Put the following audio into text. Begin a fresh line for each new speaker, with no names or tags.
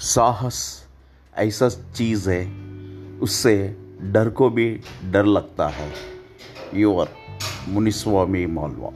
साहस ऐसा चीज़ है उससे डर को भी डर लगता है। योर मुनिस्वामी मालवा।